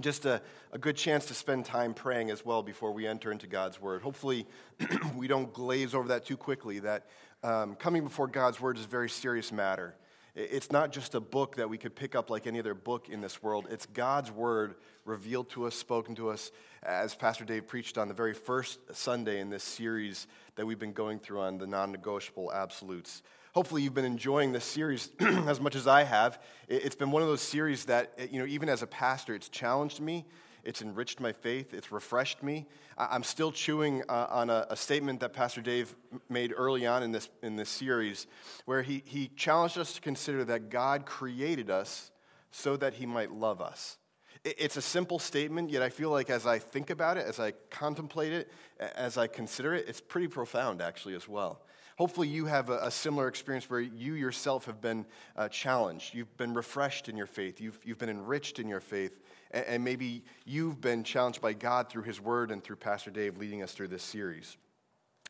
just a, a good chance to spend time praying as well before we enter into God's Word. Hopefully, we don't glaze over that too quickly, that um, coming before God's Word is a very serious matter. It's not just a book that we could pick up like any other book in this world. It's God's Word revealed to us, spoken to us, as Pastor Dave preached on the very first Sunday in this series that we've been going through on the non negotiable absolutes. Hopefully, you've been enjoying this series as much as I have. It's been one of those series that, you know, even as a pastor, it's challenged me, it's enriched my faith, it's refreshed me. I'm still chewing uh, on a, a, statement that Pastor Dave made early on in this, in this series, where he, he challenged us to consider that God created us so that he might love us. It's a simple statement, yet I feel like as I think about it, as I contemplate it, as I consider it, it's pretty profound actually as well. Hopefully, you have a, a similar experience where you yourself have been uh, challenged. You've been refreshed in your faith. You've, you've been enriched in your faith. And, and maybe you've been challenged by God through His Word and through Pastor Dave leading us through this series.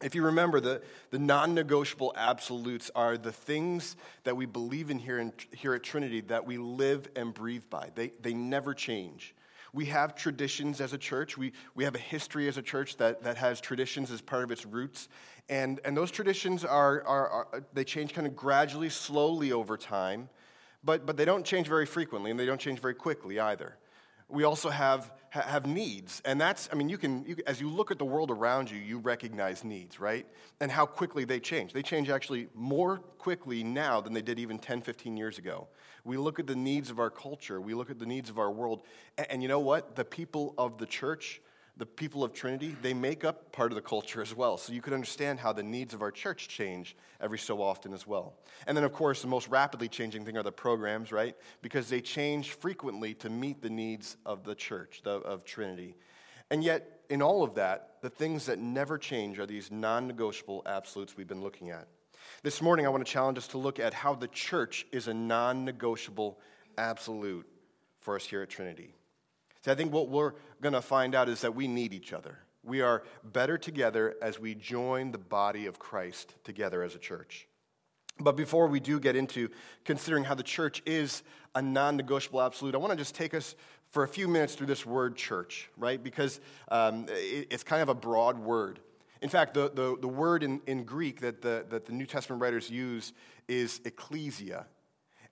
If you remember, the, the non negotiable absolutes are the things that we believe in here, in here at Trinity that we live and breathe by. They, they never change. We have traditions as a church. We, we have a history as a church that, that has traditions as part of its roots. And, and those traditions are, are, are, they change kind of gradually, slowly over time, but, but they don't change very frequently and they don't change very quickly either. We also have, have needs. And that's, I mean, you can, you, as you look at the world around you, you recognize needs, right? And how quickly they change. They change actually more quickly now than they did even 10, 15 years ago. We look at the needs of our culture, we look at the needs of our world. And, and you know what? The people of the church the people of Trinity, they make up part of the culture as well. So you could understand how the needs of our church change every so often as well. And then, of course, the most rapidly changing thing are the programs, right? Because they change frequently to meet the needs of the church, the, of Trinity. And yet, in all of that, the things that never change are these non negotiable absolutes we've been looking at. This morning, I want to challenge us to look at how the church is a non negotiable absolute for us here at Trinity. See, I think what we're going to find out is that we need each other. We are better together as we join the body of Christ together as a church. But before we do get into considering how the church is a non negotiable absolute, I want to just take us for a few minutes through this word church, right? Because um, it, it's kind of a broad word. In fact, the, the, the word in, in Greek that the, that the New Testament writers use is ecclesia.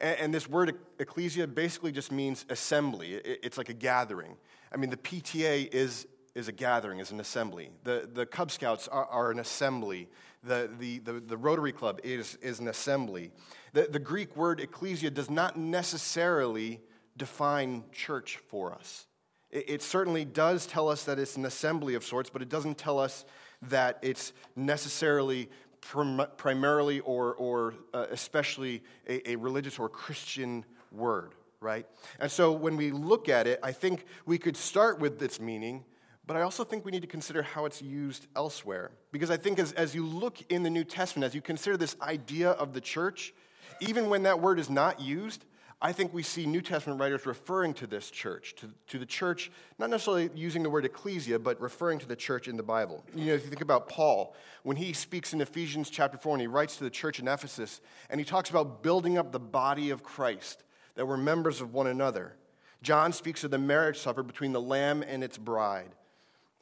And, and this word ecclesia basically just means assembly. It, it's like a gathering. I mean, the PTA is, is a gathering, is an assembly. The, the Cub Scouts are, are an assembly. The, the, the, the, Rotary Club is, is an assembly. The, the Greek word ecclesia does not necessarily define church for us. It, it certainly does tell us that it's an assembly of sorts, but it doesn't tell us that it's necessarily prim- primarily or, or uh, especially a, a religious or Christian word, right? And so when we look at it, I think we could start with its meaning, but I also think we need to consider how it's used elsewhere. Because I think as, as you look in the New Testament, as you consider this idea of the church, even when that word is not used, I think we see New Testament writers referring to this church, to, to the church, not necessarily using the word ecclesia, but referring to the church in the Bible. You know, if you think about Paul, when he speaks in Ephesians chapter 4 and he writes to the church in Ephesus, and he talks about building up the body of Christ, that we're members of one another. John speaks of the marriage supper between the lamb and its bride.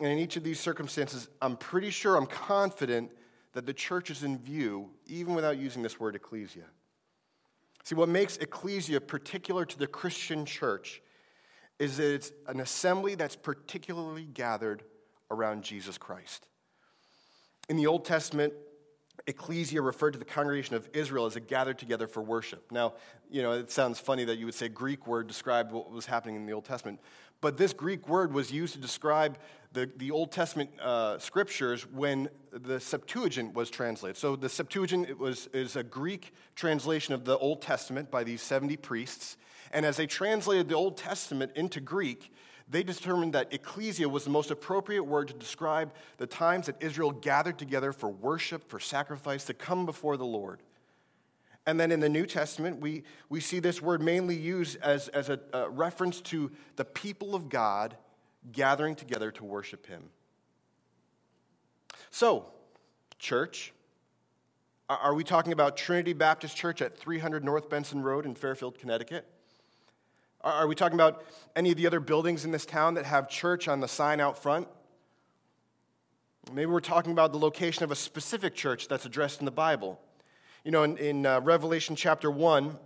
And in each of these circumstances, I'm pretty sure, I'm confident that the church is in view, even without using this word ecclesia. See, what makes ecclesia particular to the Christian church is that it's an assembly that's particularly gathered around Jesus Christ. In the Old Testament, ecclesia referred to the congregation of Israel as a gathered together for worship. Now, you know, it sounds funny that you would say Greek word described what was happening in the Old Testament, but this Greek word was used to describe the, the Old Testament uh, scriptures when the Septuagint was translated. So the Septuagint was, is a Greek translation of the Old Testament by these 70 priests. And as they translated the Old Testament into Greek, they determined that ecclesia was the most appropriate word to describe the times that Israel gathered together for worship, for sacrifice, to come before the Lord. And then in the New Testament, we, we see this word mainly used as, as a, a reference to the people of God gathering together to worship Him. So, church, are we talking about Trinity Baptist Church at 300 North Benson Road in Fairfield, Connecticut? Are we talking about any of the other buildings in this town that have church on the sign out front? Maybe we're talking about the location of a specific church that's addressed in the Bible. You know, in, in uh, Revelation chapter 1,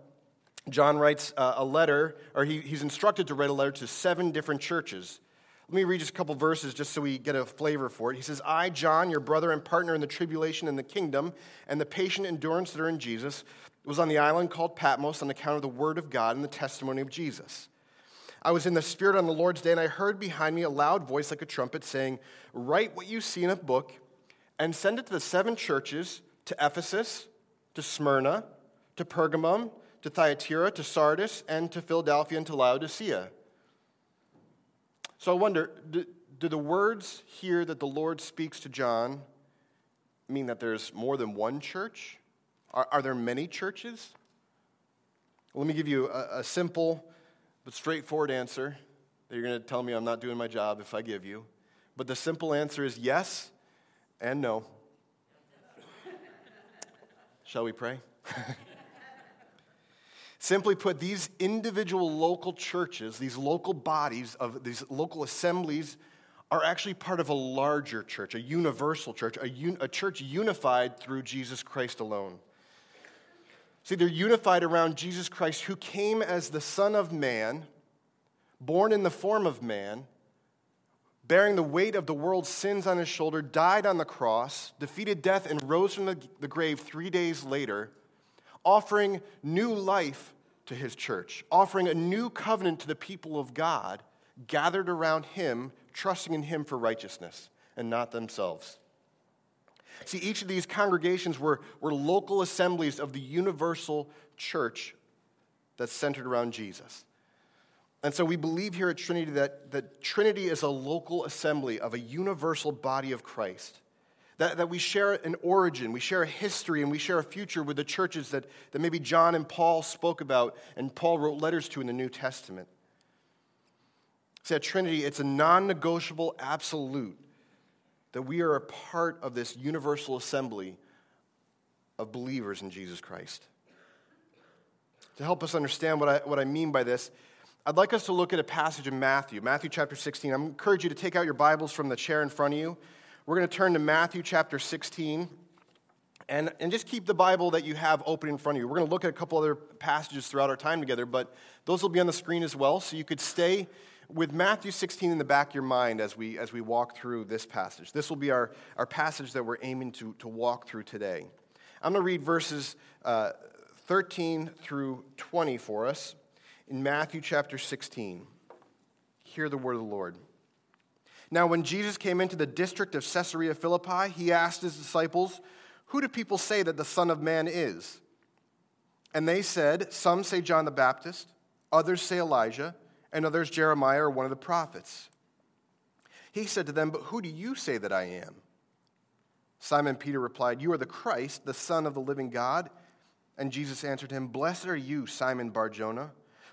John writes uh, a letter, or he, he's instructed to write a letter to seven different churches. Let me read just a couple verses just so we get a flavor for it. He says, I, John, your brother and partner in the tribulation and the kingdom, and the patient endurance that are in Jesus, was on the island called Patmos on account of the word of God and the testimony of Jesus. I was in the Spirit on the Lord's day, and I heard behind me a loud voice like a trumpet saying, Write what you see in a book and send it to the seven churches to Ephesus, to Smyrna, to Pergamum, to Thyatira, to Sardis, and to Philadelphia and to Laodicea. So I wonder do, do the words here that the Lord speaks to John mean that there's more than one church? Are, are there many churches? Let me give you a, a simple but straightforward answer that you're going to tell me I'm not doing my job if I give you. But the simple answer is yes and no. Shall we pray? Simply put, these individual local churches, these local bodies of these local assemblies, are actually part of a larger church, a universal church, a, un- a church unified through Jesus Christ alone. See, they're unified around Jesus Christ, who came as the Son of Man, born in the form of man, bearing the weight of the world's sins on his shoulder, died on the cross, defeated death, and rose from the, the grave three days later, offering new life to his church, offering a new covenant to the people of God gathered around him, trusting in him for righteousness and not themselves. See, each of these congregations were, were local assemblies of the universal church that's centered around Jesus. And so we believe here at Trinity that, that Trinity is a local assembly of a universal body of Christ. That, that we share an origin, we share a history, and we share a future with the churches that, that maybe John and Paul spoke about and Paul wrote letters to in the New Testament. See, at Trinity, it's a non negotiable absolute that we are a part of this universal assembly of believers in Jesus Christ. To help us understand what I, what I mean by this, I'd like us to look at a passage in Matthew, Matthew chapter 16. I encourage you to take out your Bibles from the chair in front of you. We're going to turn to Matthew chapter 16. And, and just keep the Bible that you have open in front of you. We're going to look at a couple other passages throughout our time together, but those will be on the screen as well, so you could stay with Matthew 16 in the back of your mind as we, as we walk through this passage. This will be our, our passage that we're aiming to, to walk through today. I'm going to read verses uh, 13 through 20 for us in Matthew chapter 16. Hear the word of the Lord. Now, when Jesus came into the district of Caesarea Philippi, he asked his disciples, Who do people say that the Son of Man is? And they said, Some say John the Baptist, others say Elijah and others Jeremiah or one of the prophets. He said to them, But who do you say that I am? Simon Peter replied, You are the Christ, the Son of the living God. And Jesus answered him, Blessed are you, Simon Barjona,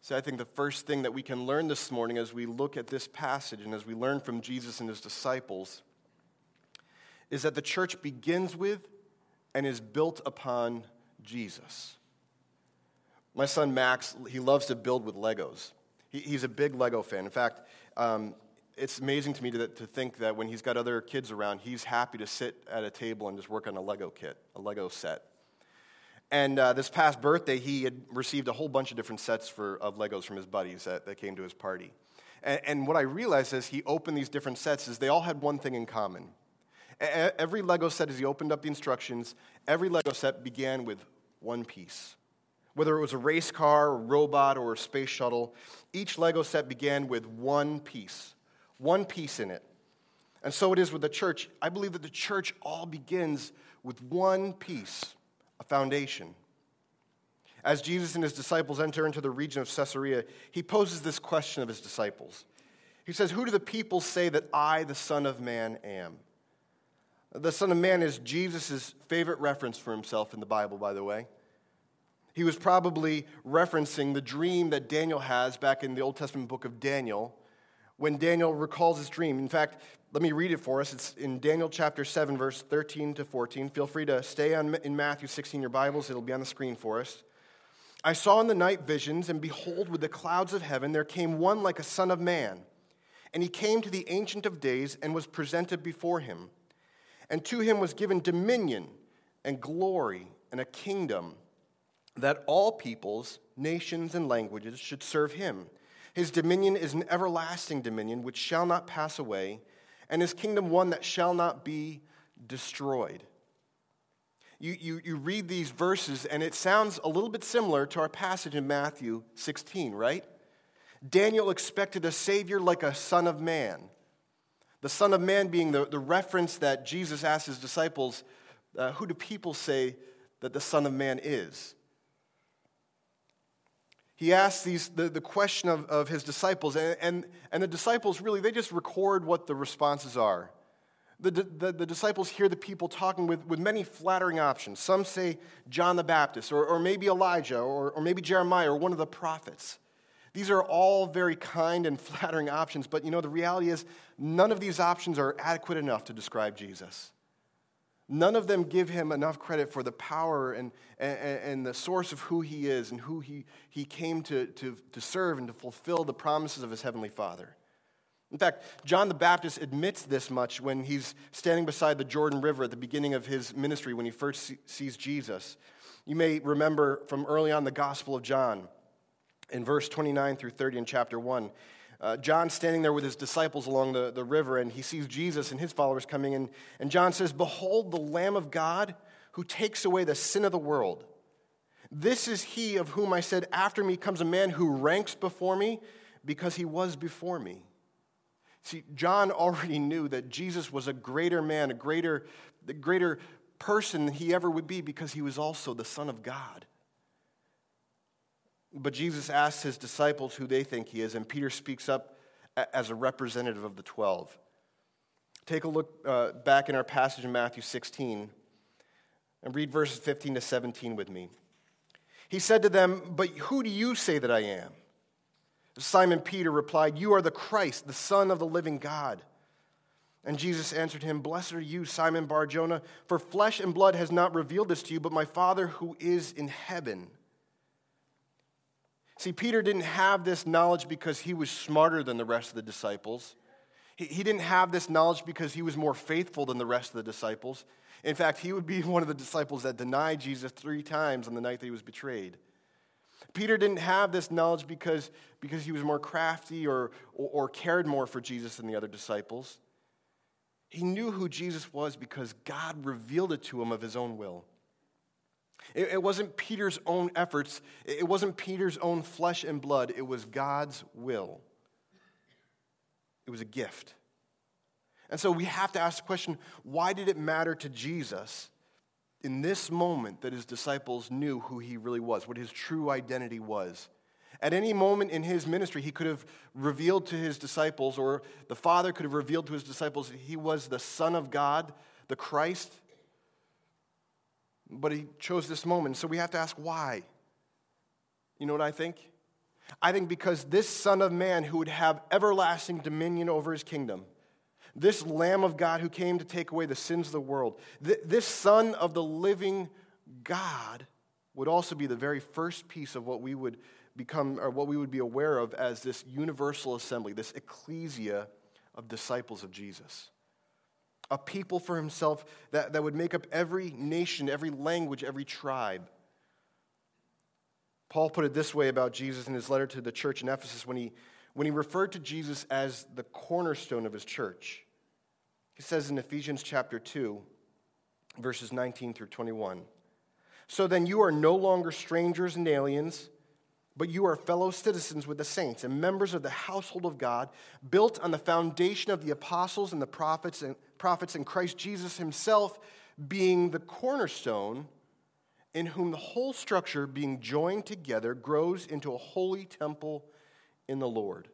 So I think the first thing that we can learn this morning as we look at this passage and as we learn from Jesus and his disciples is that the church begins with and is built upon Jesus. My son Max, he loves to build with Legos. He, he's a big Lego fan. In fact, um, it's amazing to me to, to think that when he's got other kids around, he's happy to sit at a table and just work on a Lego kit, a Lego set. And uh, this past birthday, he had received a whole bunch of different sets for, of Legos from his buddies that, that came to his party. And, and what I realized as he opened these different sets is they all had one thing in common. A- every Lego set, as he opened up the instructions, every Lego set began with one piece. Whether it was a race car, a robot, or a space shuttle, each Lego set began with one piece, one piece in it. And so it is with the church. I believe that the church all begins with one piece, a foundation. As Jesus and his disciples enter into the region of Caesarea, he poses this question of his disciples. He says, Who do the people say that I, the Son of Man, am? The Son of Man is Jesus' favorite reference for himself in the Bible, by the way. He was probably referencing the dream that Daniel has back in the Old Testament book of Daniel when Daniel recalls his dream. In fact, let me read it for us. It's in Daniel chapter 7, verse 13 to 14. Feel free to stay on, in Matthew 16, your Bibles, it'll be on the screen for us. I saw in the night visions, and behold, with the clouds of heaven, there came one like a son of man. And he came to the Ancient of Days and was presented before him. And to him was given dominion and glory and a kingdom that all peoples, nations, and languages should serve him. His dominion is an everlasting dominion which shall not pass away, and his kingdom one that shall not be destroyed. You, you, you read these verses, and it sounds a little bit similar to our passage in Matthew 16, right? Daniel expected a Savior like a Son of Man. The Son of Man being the, the reference that Jesus asked his disciples, uh, Who do people say that the Son of Man is? He asks these, the, the question of, of his disciples, and, and, and the disciples really, they just record what the responses are. The, the, the, disciples hear the people talking with, with many flattering options. Some say John the Baptist, or, or maybe Elijah, or, or maybe Jeremiah, or one of the prophets. These are all very kind and flattering options, but you know, the reality is none of these options are adequate enough to describe Jesus. None of them give him enough credit for the power and, and, and the source of who he is and who he, he came to, to, to serve and to fulfill the promises of his heavenly Father. In fact, John the Baptist admits this much when he's standing beside the Jordan River at the beginning of his ministry when he first sees Jesus. You may remember from early on the Gospel of John in verse 29 through 30 in chapter 1. Uh, John standing there with his disciples along the, the river, and he sees Jesus and his followers coming in. And John says, Behold, the Lamb of God who takes away the sin of the world. This is he of whom I said, After me comes a man who ranks before me because he was before me. See, John already knew that Jesus was a greater man, a greater, a greater person he ever would be because he was also the Son of God. But Jesus asks his disciples who they think he is, and Peter speaks up as a representative of the 12. Take a look uh, back in our passage in Matthew 16 and read verses 15 to 17 with me. He said to them, But who do you say that I am? Simon Peter replied, You are the Christ, the Son of the living God. And Jesus answered him, Blessed are you, Simon Bar Jonah, for flesh and blood has not revealed this to you, but my Father who is in heaven. See, Peter didn't have this knowledge because he was smarter than the rest of the disciples. He, didn't have this knowledge because he was more faithful than the rest of the disciples. In fact, he would be one of the disciples that denied Jesus three times on the night that he was betrayed. Peter didn't have this knowledge because, because he was more crafty or, or, or cared more for Jesus than the other disciples. He knew who Jesus was because God revealed it to him of his own will. It, it wasn't Peter's own efforts, it wasn't Peter's own flesh and blood, it was God's will. It was a gift. And so we have to ask the question why did it matter to Jesus in this moment that his disciples knew who he really was, what his true identity was? At any moment in his ministry, he could have revealed to his disciples, or the Father could have revealed to his disciples, that he was the Son of God, the Christ, but he chose this moment. So we have to ask why. You know what I think? I think because this Son of Man who would have everlasting dominion over his kingdom, this Lamb of God who came to take away the sins of the world, this Son of the living God would also be the very first piece of what we would become, or what we would be aware of as this universal assembly, this ecclesia of disciples of Jesus a people for himself that, that would make up every nation, every language, every tribe. Paul put it this way about Jesus in his letter to the church in Ephesus when he, when he referred to Jesus as the cornerstone of his church. He says in Ephesians chapter 2, verses 19 through 21. So then you are no longer strangers and aliens but you are fellow citizens with the saints and members of the household of God, built on the foundation of the apostles and the prophets and prophets and Christ Jesus himself being the cornerstone, in whom the whole structure being joined together grows into a holy temple in the Lord.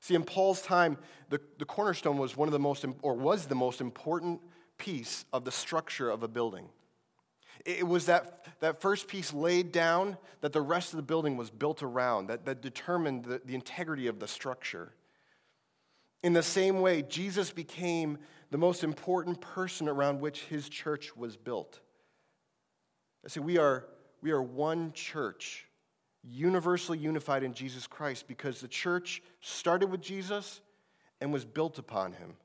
See, in Paul's time, the, the cornerstone was one of the most, or was the most important piece of the structure of a building. It was that, that first piece laid down that the rest of the building was built around, that, that determined the, the integrity of the structure. In the same way, Jesus became the most important person around which his church was built. I say we are, we are one church universally unified in Jesus Christ because the church started with Jesus and was built upon him.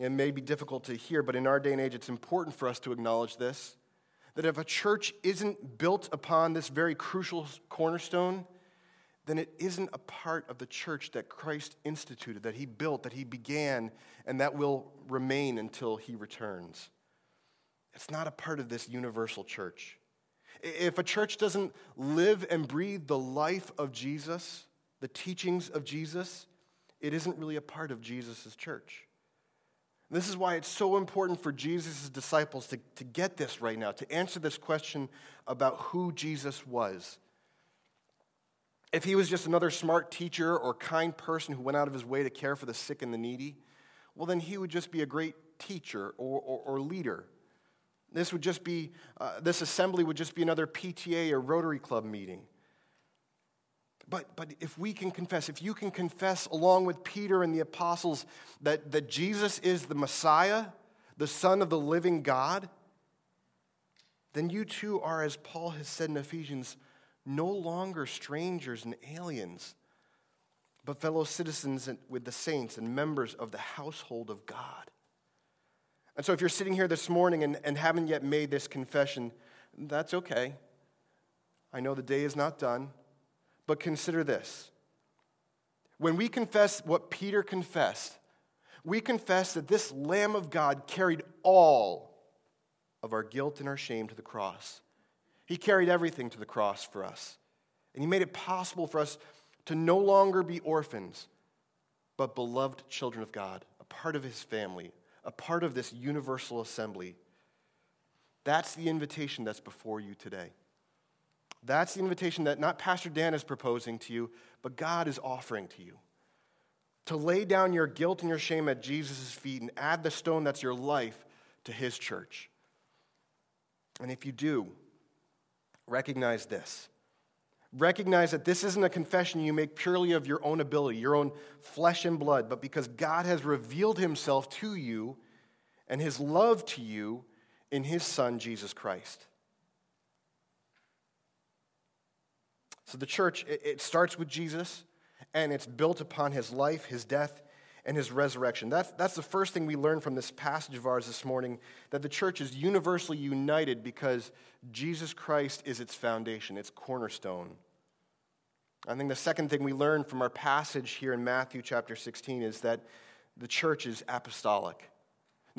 It may be difficult to hear, but in our day and age, it's important for us to acknowledge this that if a church isn't built upon this very crucial cornerstone, then it isn't a part of the church that Christ instituted, that he built, that he began, and that will remain until he returns. It's not a part of this universal church. If a church doesn't live and breathe the life of Jesus, the teachings of Jesus, it isn't really a part of Jesus' church. This is why it's so important for Jesus' disciples to, to get this right now, to answer this question about who Jesus was. If he was just another smart teacher or kind person who went out of his way to care for the sick and the needy, well, then he would just be a great teacher or, or, or leader. This would just be, uh, this assembly would just be another PTA or Rotary Club meeting. But, but if we can confess, if you can confess along with Peter and the apostles that, that Jesus is the Messiah, the Son of the living God, then you too are, as Paul has said in Ephesians, no longer strangers and aliens, but fellow citizens with the saints and members of the household of God. And so, if you're sitting here this morning and, and haven't yet made this confession, that's okay. I know the day is not done, but consider this. When we confess what Peter confessed, we confess that this Lamb of God carried all of our guilt and our shame to the cross. He carried everything to the cross for us. And He made it possible for us to no longer be orphans, but beloved children of God, a part of His family, a part of this universal assembly. That's the invitation that's before you today. That's the invitation that not Pastor Dan is proposing to you, but God is offering to you. To lay down your guilt and your shame at Jesus' feet and add the stone that's your life to his church. And if you do, recognize this. Recognize that this isn't a confession you make purely of your own ability, your own flesh and blood, but because God has revealed himself to you and his love to you in his Son, Jesus Christ. So the church, it starts with Jesus, and it's built upon his life, his death, and his resurrection. That's, that's the first thing we learn from this passage of ours this morning that the church is universally united because Jesus Christ is its foundation, its cornerstone. I think the second thing we learn from our passage here in Matthew chapter 16 is that the church is apostolic.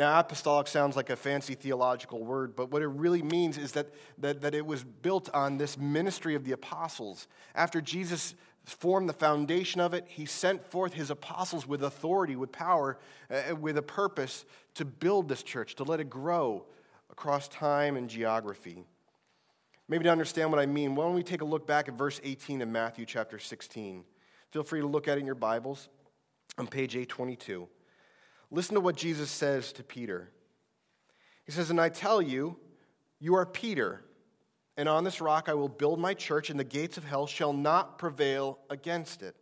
Now, apostolic sounds like a fancy theological word, but what it really means is that, that, that it was built on this ministry of the apostles. After Jesus formed the foundation of it, he sent forth his apostles with authority, with power, uh, with a purpose to build this church, to let it grow across time and geography. Maybe to understand what I mean, why don't we take a look back at verse 18 of Matthew chapter 16? Feel free to look at it in your Bibles on page 822. Listen to what Jesus says to Peter. He says, And I tell you, you are Peter, and on this rock I will build my church, and the gates of hell shall not prevail against it.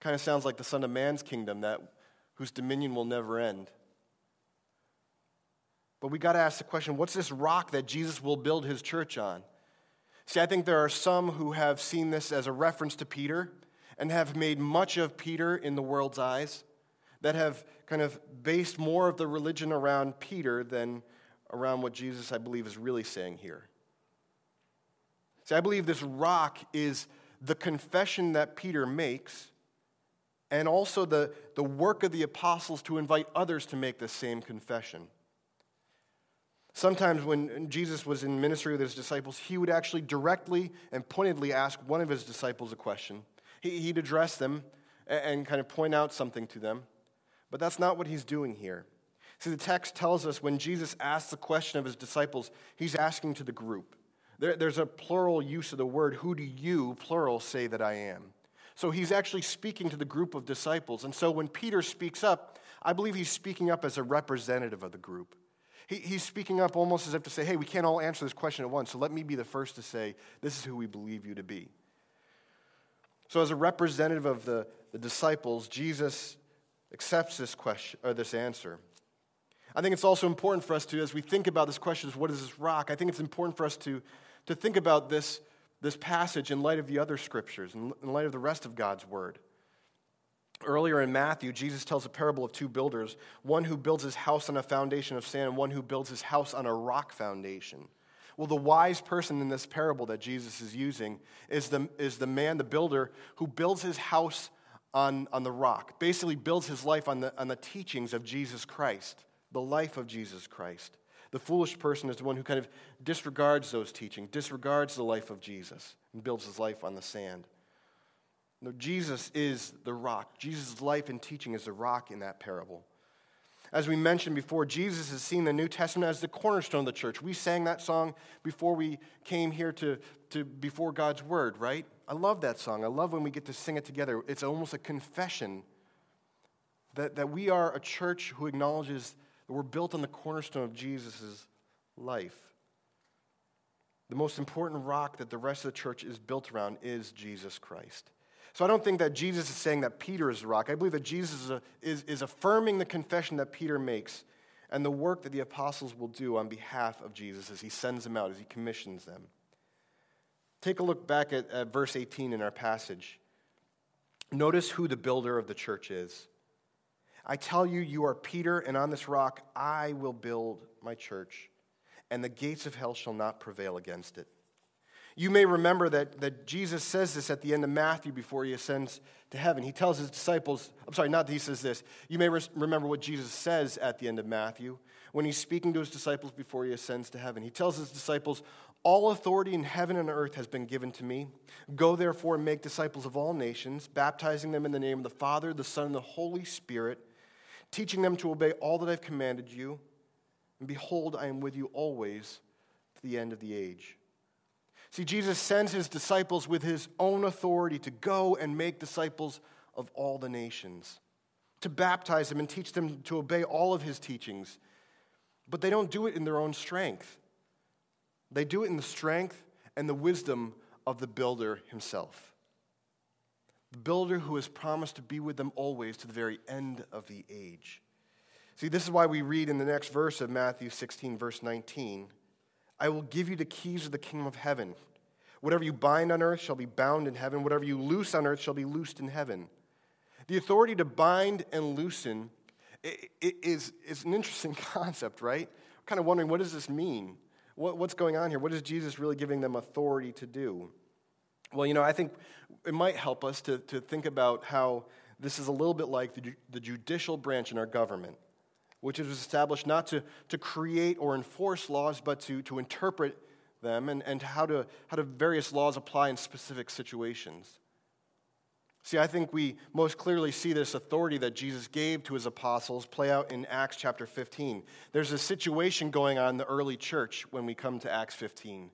Kind of sounds like the Son of Man's kingdom, that whose dominion will never end. But we got to ask the question what's this rock that Jesus will build his church on? See, I think there are some who have seen this as a reference to Peter and have made much of Peter in the world's eyes that have kind of based more of the religion around Peter than around what Jesus, I believe, is really saying here. See, I believe this rock is the confession that Peter makes and also the, the work of the apostles to invite others to make the same confession. Sometimes when Jesus was in ministry with his disciples, he would actually directly and pointedly ask one of his disciples a question. He'd address them and kind of point out something to them. But that's not what he's doing here. See, the text tells us when Jesus asks the question of his disciples, he's asking to the group. There, there's a plural use of the word, who do you, plural, say that I am? So he's actually speaking to the group of disciples. And so when Peter speaks up, I believe he's speaking up as a representative of the group. He, he's speaking up almost as if to say, hey, we can't all answer this question at once, so let me be the first to say, this is who we believe you to be. So, as a representative of the, the disciples, Jesus accepts this question or this answer. I think it's also important for us to, as we think about this question, what is this rock? I think it's important for us to, to think about this, this passage in light of the other scriptures, in, in light of the rest of God's word. Earlier in Matthew, Jesus tells a parable of two builders one who builds his house on a foundation of sand, and one who builds his house on a rock foundation. Well, the wise person in this parable that Jesus is using is the, is the man, the builder, who builds his house on, on the rock, basically builds his life on the, on the teachings of Jesus Christ, the life of Jesus Christ. The foolish person is the one who kind of disregards those teachings, disregards the life of Jesus, and builds his life on the sand. No, Jesus is the rock. Jesus' life and teaching is the rock in that parable. As we mentioned before, Jesus is seen in the New Testament as the cornerstone of the church. We sang that song before we came here to, to before God's word, right? I love that song. I love when we get to sing it together. It's almost a confession that, that we are a church who acknowledges that we're built on the cornerstone of Jesus' life. The most important rock that the rest of the church is built around is Jesus Christ. So I don't think that Jesus is saying that Peter is the rock. I believe that Jesus is, a, is, is affirming the confession that Peter makes and the work that the apostles will do on behalf of Jesus as he sends them out, as he commissions them. Take a look back at, at verse 18 in our passage. Notice who the builder of the church is. I tell you, you are Peter, and on this rock I will build my church, and the gates of hell shall not prevail against it. You may remember that, that Jesus says this at the end of Matthew before he ascends to heaven. He tells his disciples, I'm sorry, not that he says this. You may remember what Jesus says at the end of Matthew when he's speaking to his disciples before he ascends to heaven. He tells his disciples, All authority in heaven and earth has been given to me. Go therefore and make disciples of all nations, baptizing them in the name of the Father, the Son, and the Holy Spirit, teaching them to obey all that I've commanded you. And behold, I am with you always to the end of the age. See, Jesus sends his disciples with his own authority to go and make disciples of all the nations, to baptize them and teach them to obey all of his teachings. But they don't do it in their own strength. They do it in the strength and the wisdom of the builder himself. The builder who has promised to be with them always to the very end of the age. See, this is why we read in the next verse of Matthew 16, verse 19 I will give you the keys of the kingdom of heaven. Whatever you bind on earth shall be bound in heaven. Whatever you loose on earth shall be loosed in heaven. The authority to bind and loosen is, is an interesting concept, right? Kind of wondering what does this mean? What, what's going on here? What is Jesus really giving them authority to do? Well, you know, I think it might help us to, to think about how this is a little bit like the, the judicial branch in our government which is established not to, to create or enforce laws, but to, to interpret them and, and how, to, how to various laws apply in specific situations. See, I think we most clearly see this authority that Jesus gave to his apostles play out in Acts chapter 15. There's a situation going on in the early church when we come to Acts 15.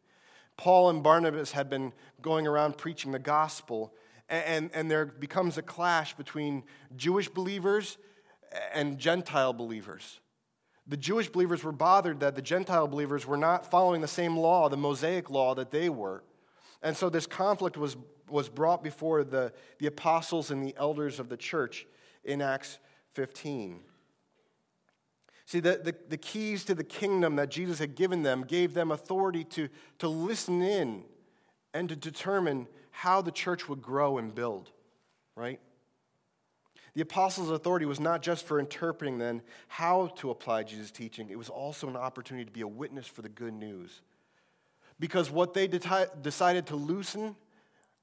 Paul and Barnabas had been going around preaching the gospel, and, and there becomes a clash between Jewish believers and Gentile believers. The Jewish believers were bothered that the Gentile believers were not following the same law, the Mosaic law, that they were. And so this conflict was, was brought before the, the apostles and the elders of the church in Acts 15. See, the, the, the, keys to the kingdom that Jesus had given them gave them authority to, to listen in and to determine how the church would grow and build, right? The apostles' authority was not just for interpreting then how to apply Jesus' teaching, it was also an opportunity to be a witness for the good news. Because what they decided to loosen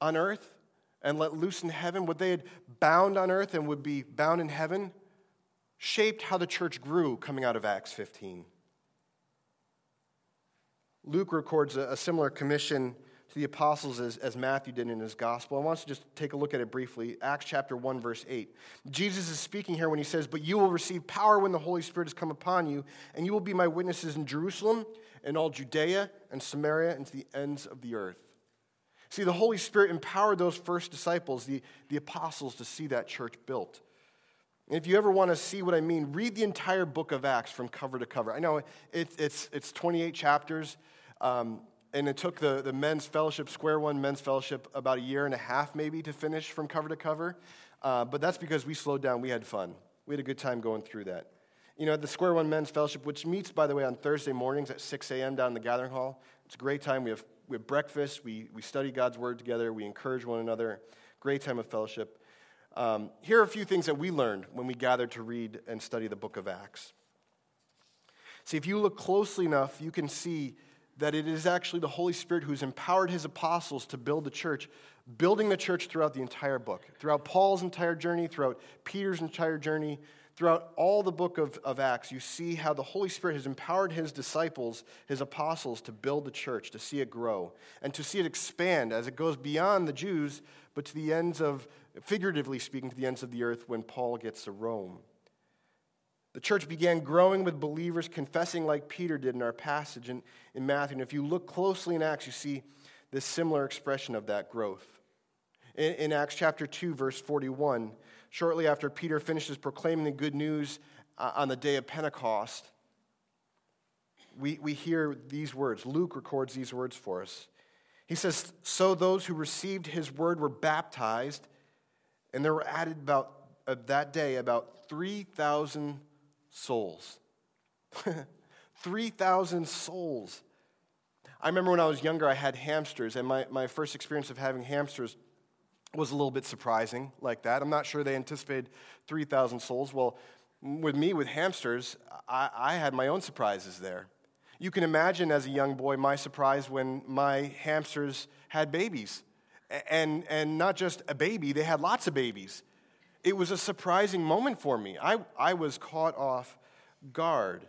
on earth and let loose in heaven, what they had bound on earth and would be bound in heaven, shaped how the church grew coming out of Acts 15. Luke records a, similar commission to the apostles as, as Matthew did in his gospel. I want us to just take a look at it briefly. Acts chapter 1, verse 8. Jesus is speaking here when he says, But you will receive power when the Holy Spirit has come upon you, and you will be my witnesses in Jerusalem, and all Judea and Samaria, and to the ends of the earth. See, the Holy Spirit empowered those first disciples, the, the apostles, to see that church built. And if you ever want to see what I mean, read the entire book of Acts from cover to cover. I know it, it's, it's 28 chapters, um, and it took the, the men's fellowship, Square One men's fellowship, about a year and a half maybe to finish from cover to cover. Uh, but that's because we slowed down, we had fun. We had a good time going through that. You know, at the Square One Men's Fellowship, which meets, by the way, on Thursday mornings at 6 a.m. down in the gathering hall, it's a great time. We have, we have breakfast, we, we study God's Word together, we encourage one another. Great time of fellowship. Um, here are a few things that we learned when we gathered to read and study the book of Acts. See, if you look closely enough, you can see that it is actually the Holy Spirit who's empowered his apostles to build the church, building the church throughout the entire book, throughout Paul's entire journey, throughout Peter's entire journey, throughout all the book of, of Acts. You see how the Holy Spirit has empowered his disciples, his apostles, to build the church, to see it grow, and to see it expand as it goes beyond the Jews, but to the ends of, figuratively speaking, to the ends of the earth when Paul gets to Rome. The church began growing with believers confessing like Peter did in our passage in, in Matthew. And if you look closely in Acts, you see this similar expression of that growth. In, in Acts chapter 2, verse 41, shortly after Peter finishes proclaiming the good news uh, on the day of Pentecost, we, we hear these words. Luke records these words for us. He says, So those who received his word were baptized, and there were added about uh, that day about 3,000 souls. 3,000 souls. I remember when I was younger, I had hamsters, and my, my first experience of having hamsters was a little bit surprising, like that. I'm not sure they anticipated 3,000 souls. Well, with me, with hamsters, I, I had my own surprises there. You can imagine as a young boy my surprise when my hamsters had babies. And, and not just a baby, they had lots of babies it was a surprising moment for me. I, I was caught off guard.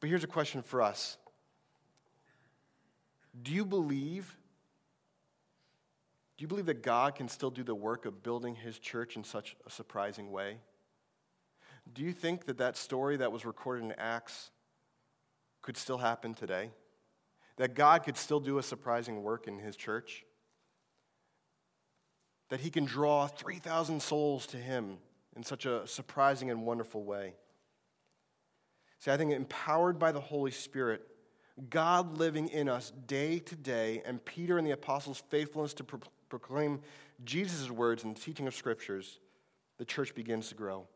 But here's a question for us Do you believe? Do you believe that God can still do the work of building his church in such a surprising way? Do you think that that story that was recorded in Acts could still happen today? That God could still do a surprising work in his church? that he can draw 3,000 souls to him in such a surprising and wonderful way. See, I think empowered by the Holy Spirit, God living in us day to day, and Peter and the apostles' faithfulness to proclaim Jesus' words and the teaching of scriptures, the church begins to grow.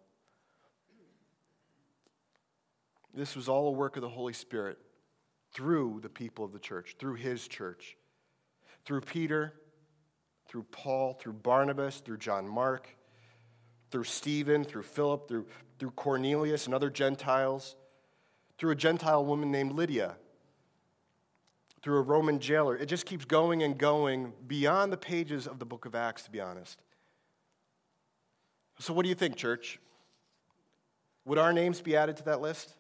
This was all a work of the Holy Spirit through the people of the church, through his church, through Peter through Paul, through Barnabas, through John Mark, through Stephen, through Philip, through, through Cornelius and other Gentiles, through a Gentile woman named Lydia, through a Roman jailer. It just keeps going and going beyond the pages of the book of Acts, to be honest. So, what do you think, church? Would our names be added to that list?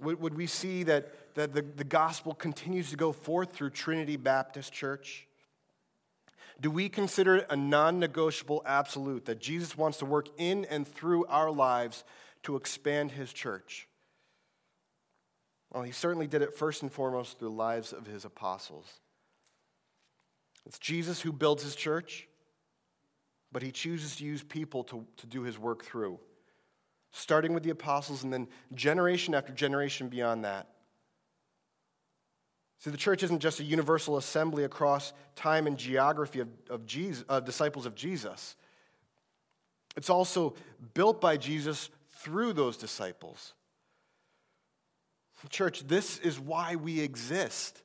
Would, would we see that, that the, the gospel continues to go forth through Trinity Baptist Church? Do we consider it a non negotiable absolute that Jesus wants to work in and through our lives to expand his church? Well, he certainly did it first and foremost through the lives of his apostles. It's Jesus who builds his church, but he chooses to use people to, to do his work through, starting with the apostles and then generation after generation beyond that. See, the church isn't just a universal assembly across time and geography of, of, Jesus, of disciples of Jesus. It's also built by Jesus through those disciples. Church, this is why we exist.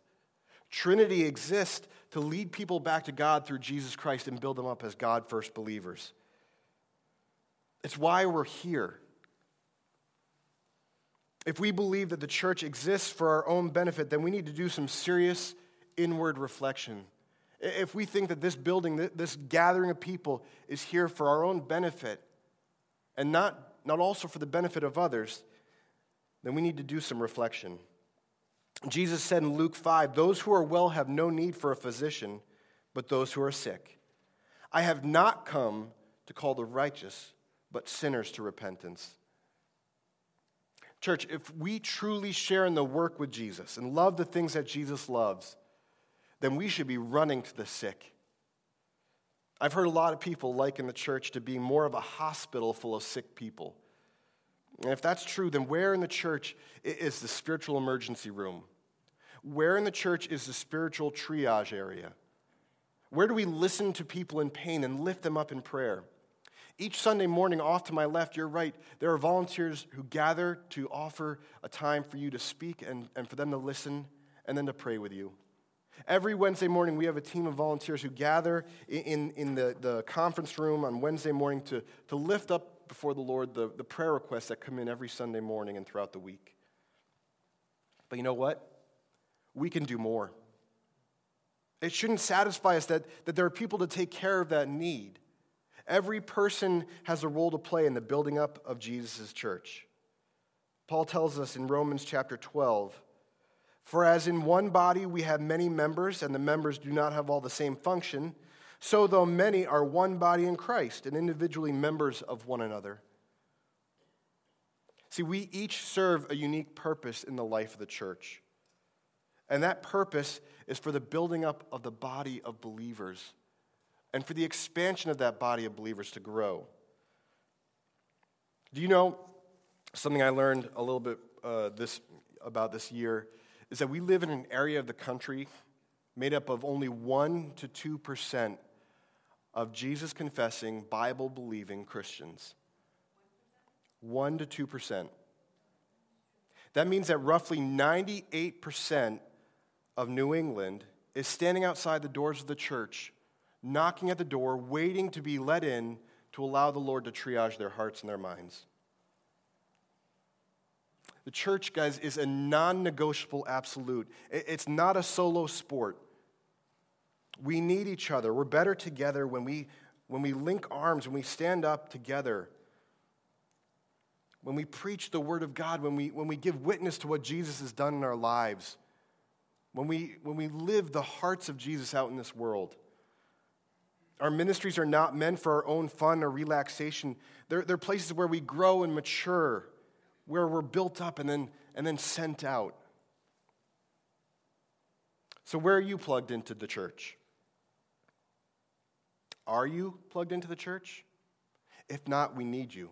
Trinity exists to lead people back to God through Jesus Christ and build them up as God first believers. It's why we're here. If we believe that the church exists for our own benefit, then we need to do some serious inward reflection. If we think that this building, this gathering of people is here for our own benefit and not, not also for the benefit of others, then we need to do some reflection. Jesus said in Luke 5 Those who are well have no need for a physician, but those who are sick. I have not come to call the righteous, but sinners to repentance. Church, if we truly share in the work with Jesus and love the things that Jesus loves, then we should be running to the sick. I've heard a lot of people liken the church to being more of a hospital full of sick people. And if that's true, then where in the church is the spiritual emergency room? Where in the church is the spiritual triage area? Where do we listen to people in pain and lift them up in prayer? Each Sunday morning, off to my left, you're right, there are volunteers who gather to offer a time for you to speak and, and for them to listen and then to pray with you. Every Wednesday morning, we have a team of volunteers who gather in, in the, the conference room on Wednesday morning to, to lift up before the Lord the, the prayer requests that come in every Sunday morning and throughout the week. But you know what? We can do more. It shouldn't satisfy us that, that there are people to take care of that need. Every person has a role to play in the building up of Jesus' church. Paul tells us in Romans chapter 12 For as in one body we have many members, and the members do not have all the same function, so though many are one body in Christ and individually members of one another. See, we each serve a unique purpose in the life of the church. And that purpose is for the building up of the body of believers and for the expansion of that body of believers to grow. Do you know something I learned a little bit uh, this, about this year is that we live in an area of the country made up of only 1% to 2% of Jesus confessing, Bible believing Christians. 1% to 2%. That means that roughly 98% of New England is standing outside the doors of the church knocking at the door, waiting to be let in to allow the Lord to triage their hearts and their minds. The church, guys, is a non negotiable absolute. It's not a solo sport. We need each other. We're better together when we, when we link arms, when we stand up together, when we preach the Word of God, when we, when we give witness to what Jesus has done in our lives, when we, when we live the hearts of Jesus out in this world. Our ministries are not meant for our own fun or relaxation. They're, they're places where we grow and mature, where we're built up and then, and then sent out. So, where are you plugged into the church? Are you plugged into the church? If not, we need you.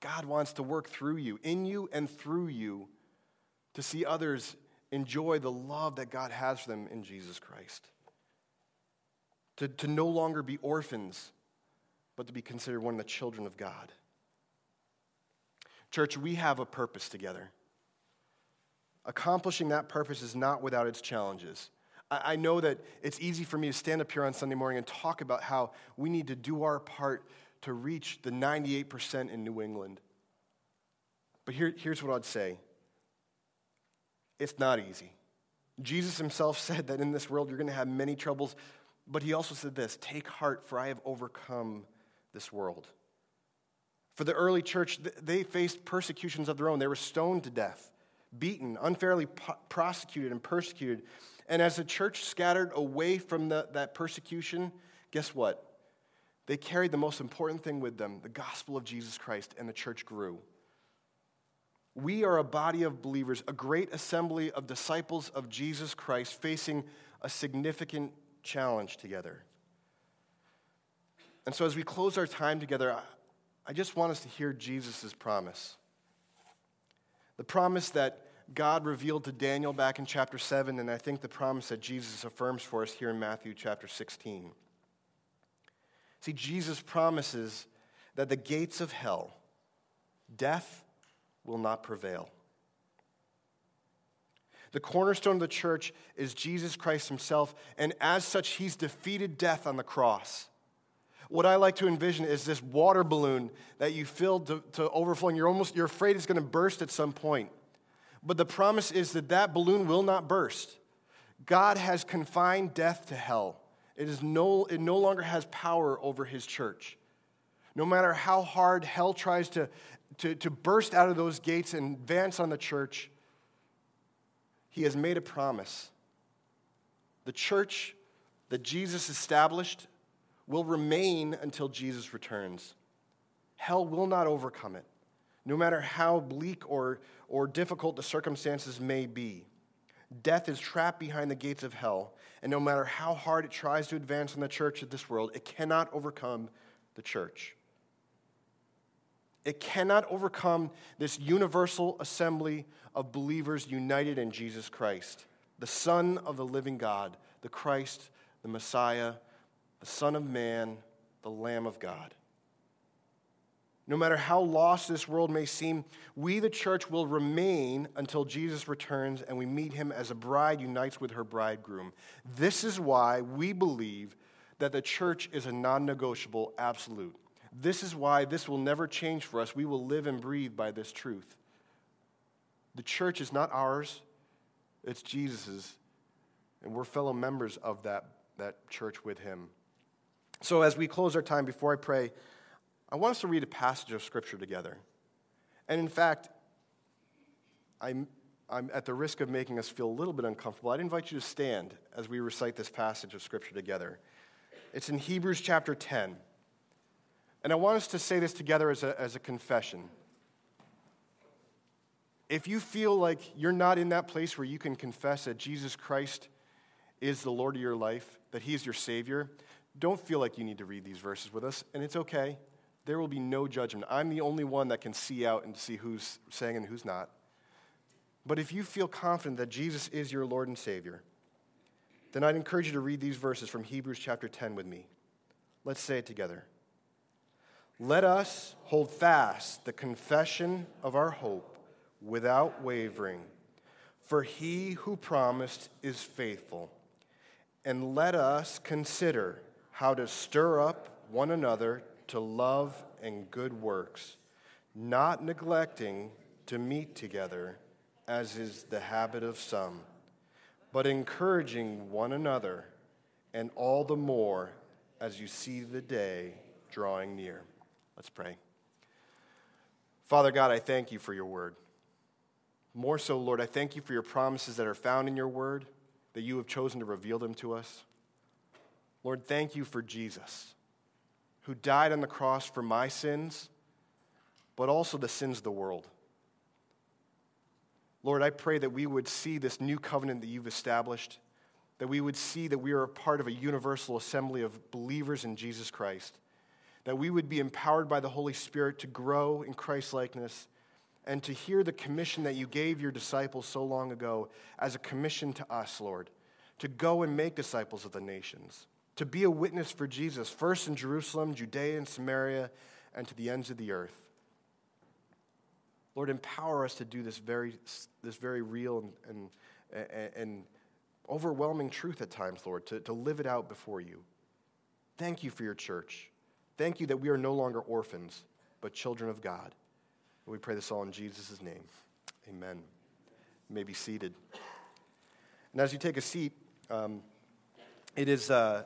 God wants to work through you, in you and through you, to see others enjoy the love that God has for them in Jesus Christ to, to no longer be orphans, but to be considered one of the children of God. Church, we have a purpose together. Accomplishing that purpose is not without its challenges. I, know that it's easy for me to stand up here on Sunday morning and talk about how we need to do our part to reach the 98% in New England. But here, here's what I'd say it's not easy. Jesus himself said that in this world you're going to have many troubles, but he also said this Take heart, for I have overcome this world. For the early church, they faced persecutions of their own. They were stoned to death, beaten, unfairly prosecuted, and persecuted. And as the church scattered away from the, that persecution, guess what? They carried the most important thing with them the gospel of Jesus Christ, and the church grew. We are a body of believers, a great assembly of disciples of Jesus Christ facing a significant challenge together. And so, as we close our time together, I just want us to hear Jesus' promise. The promise that God revealed to Daniel back in chapter 7, and I think the promise that Jesus affirms for us here in Matthew chapter 16. See, Jesus promises that the gates of hell, death, will not prevail. The cornerstone of the church is Jesus Christ himself, and as such, he's defeated death on the cross. What I like to envision is this water balloon that you filled to, to overflowing. You're almost you're afraid it's going to burst at some point. But the promise is that that balloon will not burst. God has confined death to hell. It, is no, it no longer has power over his church. No matter how hard hell tries to, to, to burst out of those gates and advance on the church, he has made a promise. The church that Jesus established will remain until Jesus returns. Hell will not overcome it, no matter how bleak or, or difficult the circumstances may be. Death is trapped behind the gates of hell, and no matter how hard it tries to advance in the church of this world, it cannot overcome the church. It cannot overcome this universal assembly of believers united in Jesus Christ, the Son of the living God, the Christ, the Messiah, the Son of Man, the Lamb of God. No matter how lost this world may seem, we, the church, will remain until Jesus returns and we meet him as a bride unites with her bridegroom. This is why we believe that the church is a non negotiable absolute. This is why this will never change for us. We will live and breathe by this truth. The church is not ours, it's Jesus's, and we're fellow members of that, that church with him. So, as we close our time, before I pray, I want us to read a passage of Scripture together. And in fact, I'm, I'm at the risk of making us feel a little bit uncomfortable. I'd invite you to stand as we recite this passage of Scripture together. It's in Hebrews chapter 10. And I want us to say this together as a, as a confession. If you feel like you're not in that place where you can confess that Jesus Christ is the Lord of your life, that He is your Savior, don't feel like you need to read these verses with us, and it's okay there will be no judgment. I'm the only one that can see out and see who's saying and who's not. But if you feel confident that Jesus is your Lord and Savior, then I'd encourage you to read these verses from Hebrews chapter 10 with me. Let's say it together. Let us hold fast the confession of our hope without wavering, for he who promised is faithful. And let us consider how to stir up one another to love and good works, not neglecting to meet together, as is the habit of some, but encouraging one another, and all the more as you see the day drawing near. Let's pray. Father God, I thank you for your word. More so, Lord, I thank you for your promises that are found in your word, that you have chosen to reveal them to us. Lord, thank you for Jesus who died on the cross for my sins, but also the sins of the world. Lord, I pray that we would see this new covenant that you've established, that we would see that we are a part of a universal assembly of believers in Jesus Christ, that we would be empowered by the Holy Spirit to grow in Christ likeness and to hear the commission that you gave your disciples so long ago as a commission to us, Lord, to go and make disciples of the nations to be a witness for Jesus, first in Jerusalem, Judea, and Samaria, and to the ends of the earth. Lord, empower us to do this very, this very real and, and, and overwhelming truth at times, Lord, to, to live it out before you. Thank you for your church. Thank you that we are no longer orphans, but children of God. And we pray this all in Jesus' name. Amen. You may be seated. And as you take a seat, um, it is. Uh,